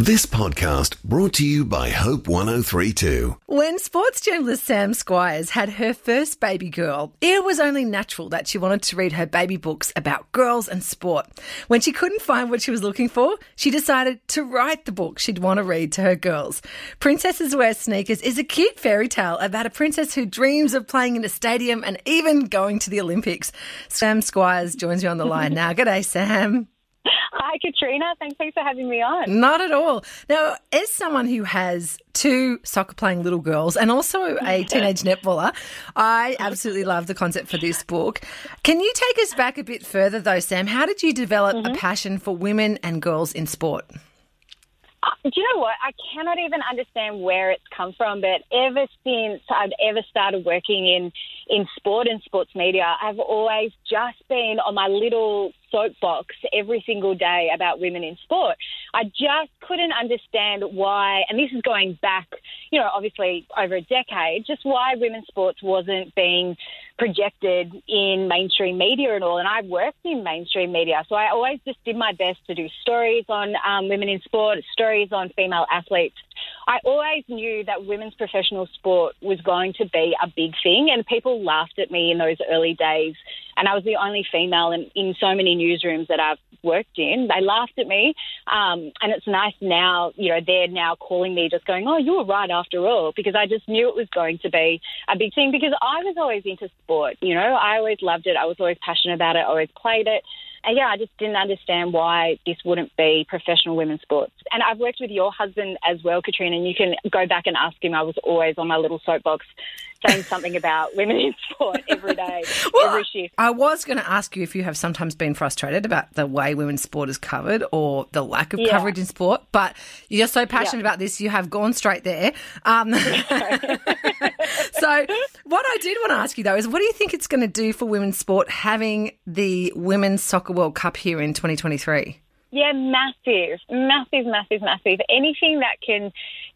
This podcast brought to you by Hope 1032. When sports journalist Sam Squiers had her first baby girl, it was only natural that she wanted to read her baby books about girls and sport. When she couldn't find what she was looking for, she decided to write the book she'd want to read to her girls. Princesses Wear Sneakers is a cute fairy tale about a princess who dreams of playing in a stadium and even going to the Olympics. Sam Squiers joins me on the line now. G'day, Sam. Hi, Katrina. Thanks, thanks for having me on. Not at all. Now, as someone who has two soccer playing little girls and also a teenage netballer, I absolutely love the concept for this book. Can you take us back a bit further, though, Sam? How did you develop mm-hmm. a passion for women and girls in sport? Uh, do you know what? I cannot even understand where it's come from, but ever since I've ever started working in, in sport and sports media, I've always just been on my little soapbox every single day about women in sport. I just couldn't understand why, and this is going back, you know, obviously over a decade, just why women's sports wasn't being projected in mainstream media and all. And I worked in mainstream media, so I always just did my best to do stories on um, women in sport, stories on female athletes. I always knew that women's professional sport was going to be a big thing, and people laughed at me in those early days. And I was the only female in, in so many newsrooms that I've worked in. They laughed at me, um, and it's nice now. You know, they're now calling me, just going, "Oh, you were right after all," because I just knew it was going to be a big thing. Because I was always into sport. You know, I always loved it. I was always passionate about it. Always played it. And yeah, I just didn't understand why this wouldn't be professional women's sports. And I've worked with your husband as well, Katrina, and you can go back and ask him. I was always on my little soapbox saying something about women in sport every day, well, every shift. I was going to ask you if you have sometimes been frustrated about the way women's sport is covered or the lack of yeah. coverage in sport, but you're so passionate yeah. about this, you have gone straight there. Um, so, what I did want to ask you though is what do you think it's going to do for women's sport having the Women's Soccer World Cup here in 2023? Yeah, massive, massive, massive, massive. Anything that can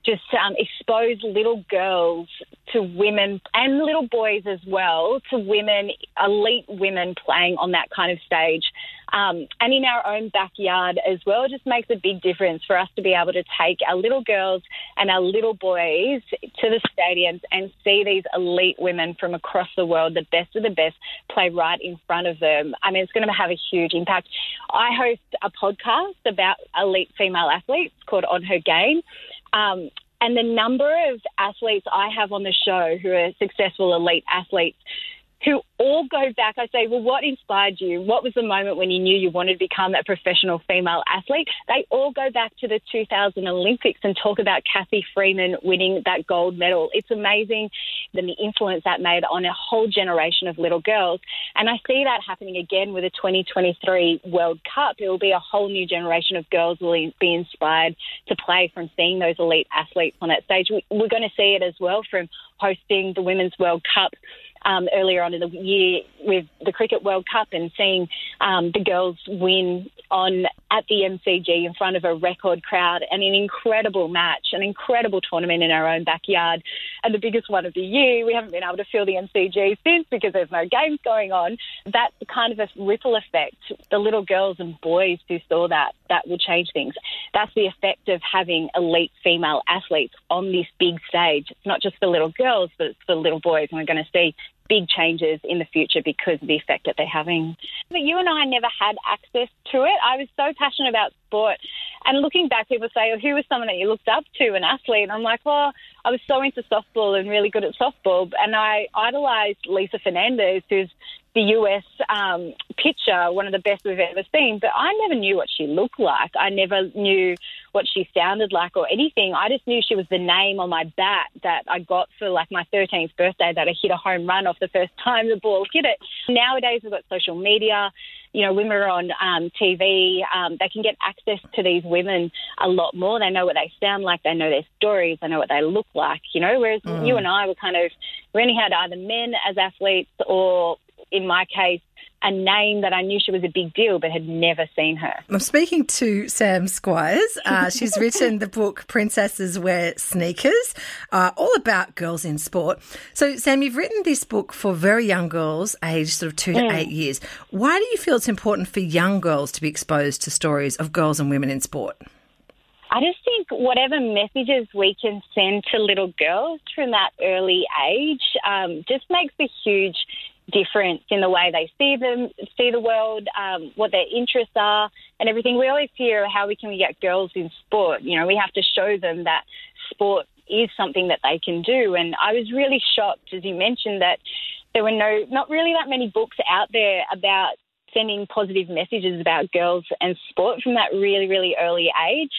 just um, expose little girls to women and little boys as well to women, elite women playing on that kind of stage. Um, and in our own backyard as well, just makes a big difference for us to be able to take our little girls and our little boys to the stadiums and see these elite women from across the world, the best of the best, play right in front of them. I mean, it's going to have a huge impact. I host a podcast about elite female athletes called On Her Game. Um, and the number of athletes I have on the show who are successful elite athletes who all go back. I say, well, what inspired you? What was the moment when you knew you wanted to become a professional female athlete? They all go back to the 2000 Olympics and talk about Cathy Freeman winning that gold medal. It's amazing the influence that made on a whole generation of little girls. And I see that happening again with the 2023 World Cup. It will be a whole new generation of girls will be inspired to play from seeing those elite athletes on that stage. We're going to see it as well from hosting the Women's World Cup um, earlier on in the year with the Cricket World Cup and seeing um, the girls win on at the MCG in front of a record crowd and an incredible match, an incredible tournament in our own backyard, and the biggest one of the year. We haven't been able to fill the MCG since because there's no games going on. That's kind of a ripple effect. The little girls and boys who saw that, that will change things. That's the effect of having elite female athletes on this big stage. It's not just for little girls, but it's for little boys, and we're going to see big changes in the future because of the effect that they're having. But you and I never had access to it. I was so passionate about sport. And looking back, people say, oh, who was someone that you looked up to, an athlete? And I'm like, well, I was so into softball and really good at softball. And I idolized Lisa Fernandez, who's the US um, pitcher, one of the best we've ever seen. But I never knew what she looked like. I never knew what she sounded like or anything. I just knew she was the name on my bat that I got for like my 13th birthday that I hit a home run off the first time the ball hit it. Nowadays, we've got social media you know, women are on um, TV. Um, they can get access to these women a lot more. They know what they sound like. They know their stories. They know what they look like. You know, whereas mm. you and I were kind of we only had either men as athletes or, in my case, a name that I knew she was a big deal, but had never seen her. I'm speaking to Sam Squiers. Uh, she's written the book Princesses Wear Sneakers, uh, all about girls in sport. So, Sam, you've written this book for very young girls, aged sort of two mm. to eight years. Why do you feel it's important for young girls to be exposed to stories of girls and women in sport? I just think whatever messages we can send to little girls from that early age um, just makes a huge difference in the way they see them, see the world, um, what their interests are, and everything. We always hear how we can we get girls in sport. You know, we have to show them that sport is something that they can do. And I was really shocked, as you mentioned, that there were no, not really that many books out there about sending positive messages about girls and sport from that really, really early age.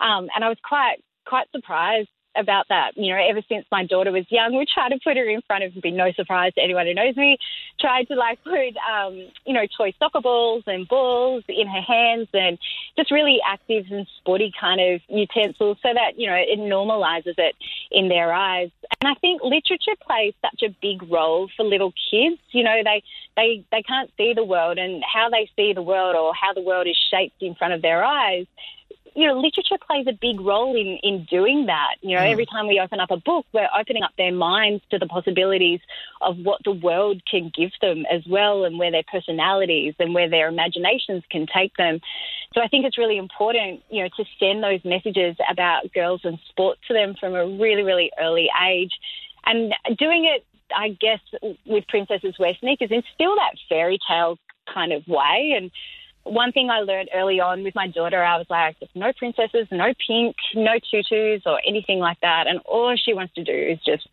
Um, and I was quite, quite surprised about that. You know, ever since my daughter was young, we try to put her in front of, be no surprise to anyone who knows me, tried to like put, um, you know, toy soccer balls and balls in her hands and just really active and sporty kind of utensils so that, you know, it normalizes it in their eyes. And I think literature plays such a big role for little kids. You know, they, they, they can't see the world and how they see the world or how the world is shaped in front of their eyes you know, literature plays a big role in, in doing that. You know, mm. every time we open up a book, we're opening up their minds to the possibilities of what the world can give them as well and where their personalities and where their imaginations can take them. So I think it's really important, you know, to send those messages about girls and sport to them from a really, really early age. And doing it, I guess, with Princesses Wear Sneakers, instill that fairy tale kind of way and one thing I learned early on with my daughter, I was like, no princesses, no pink, no tutus or anything like that. And all she wants to do is just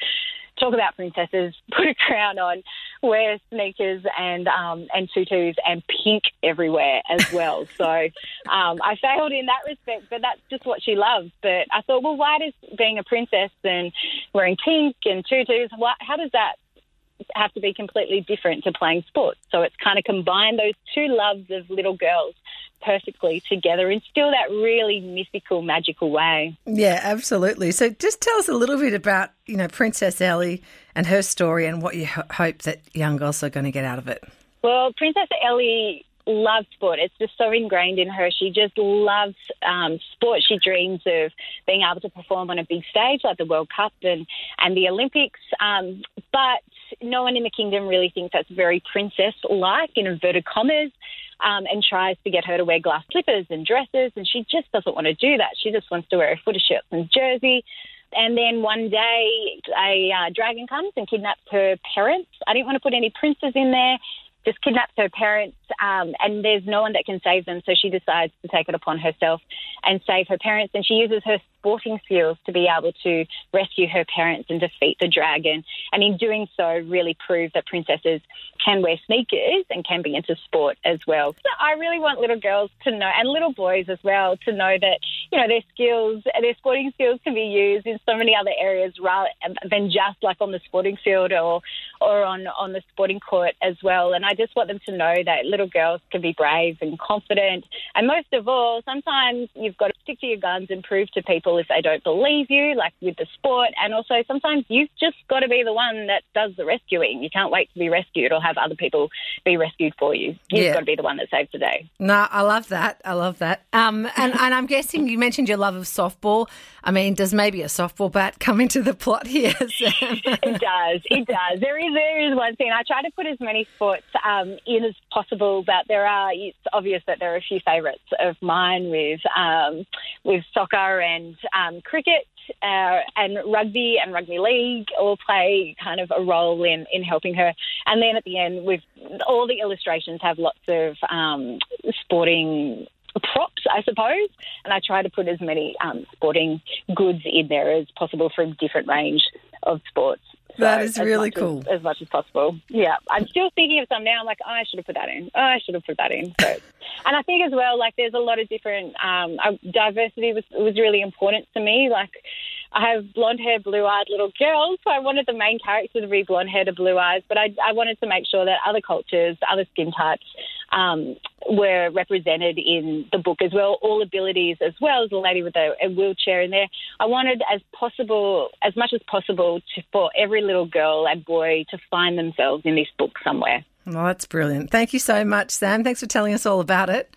talk about princesses, put a crown on, wear sneakers and um, and tutus and pink everywhere as well. so um, I failed in that respect, but that's just what she loves. But I thought, well, why does being a princess and wearing pink and tutus, what, how does that have to be completely different to playing sports. So it's kind of combined those two loves of little girls perfectly together in still that really mythical, magical way. Yeah, absolutely. So just tell us a little bit about, you know, Princess Ellie and her story and what you ho- hope that young girls are going to get out of it. Well, Princess Ellie loves sport. It's just so ingrained in her. She just loves um, sport. She dreams of being able to perform on a big stage like the World Cup and, and the Olympics. Um, but no one in the kingdom really thinks that's very princess like, in inverted commas. Um, and tries to get her to wear glass slippers and dresses, and she just doesn't want to do that. She just wants to wear a footer shirt and jersey. And then one day, a uh, dragon comes and kidnaps her parents. I didn't want to put any princes in there just kidnaps her parents, um, and there's no one that can save them. So she decides to take it upon herself and save her parents. And she uses her sporting skills to be able to rescue her parents and defeat the dragon. And in doing so, really prove that princesses can wear sneakers and can be into sport as well. So I really want little girls to know, and little boys as well, to know that you know their skills, their sporting skills, can be used in so many other areas rather than just like on the sporting field or or on on the sporting court as well. And I just want them to know that little girls can be brave and confident. And most of all, sometimes you've got to stick to your guns and prove to people if they don't believe you, like with the sport. And also sometimes you've just got to be the one that does the rescuing. You can't wait to be rescued or have other people be rescued for you. You've yeah. got to be the one that saves the day. No, I love that. I love that. Um, and, and I'm guessing you mentioned your love of softball. I mean, does maybe a softball bat come into the plot here? it does. It does. There is there is one thing. I try to put as many sports um, in as possible, but there are. It's obvious that there are a few favourites of mine with um, with soccer and um, cricket. Uh, and rugby and rugby league all play kind of a role in, in helping her. And then at the end, with all the illustrations have lots of um, sporting props, I suppose, and I try to put as many um, sporting goods in there as possible from different range of sports. So that is really cool. As, as, much as possible. Yeah. I'm still thinking of some now. I'm like, oh, I should have put that in. Oh, I should have put that in. So, and I think as well, like, there's a lot of different um, uh, diversity was was really important to me. Like, I have blonde hair, blue eyed little girls, so I wanted the main character to be blonde hair to blue eyes, but I, I wanted to make sure that other cultures, other skin types um, were represented in the book as well, all abilities as well as a lady with a, a wheelchair in there. I wanted as possible, as much as possible, to, for every little girl and boy to find themselves in this book somewhere. Well, that's brilliant. Thank you so much, Sam. Thanks for telling us all about it.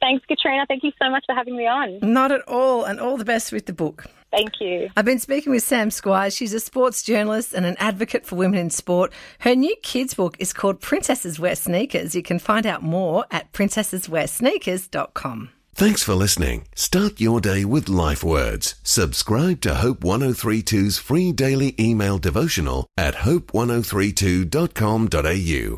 Thanks, Katrina. Thank you so much for having me on. Not at all, and all the best with the book. Thank you. I've been speaking with Sam Squiers. She's a sports journalist and an advocate for women in sport. Her new kids' book is called Princesses Wear Sneakers. You can find out more at princesseswearsneakers.com. Thanks for listening. Start your day with life words. Subscribe to Hope 1032's free daily email devotional at hope1032.com.au.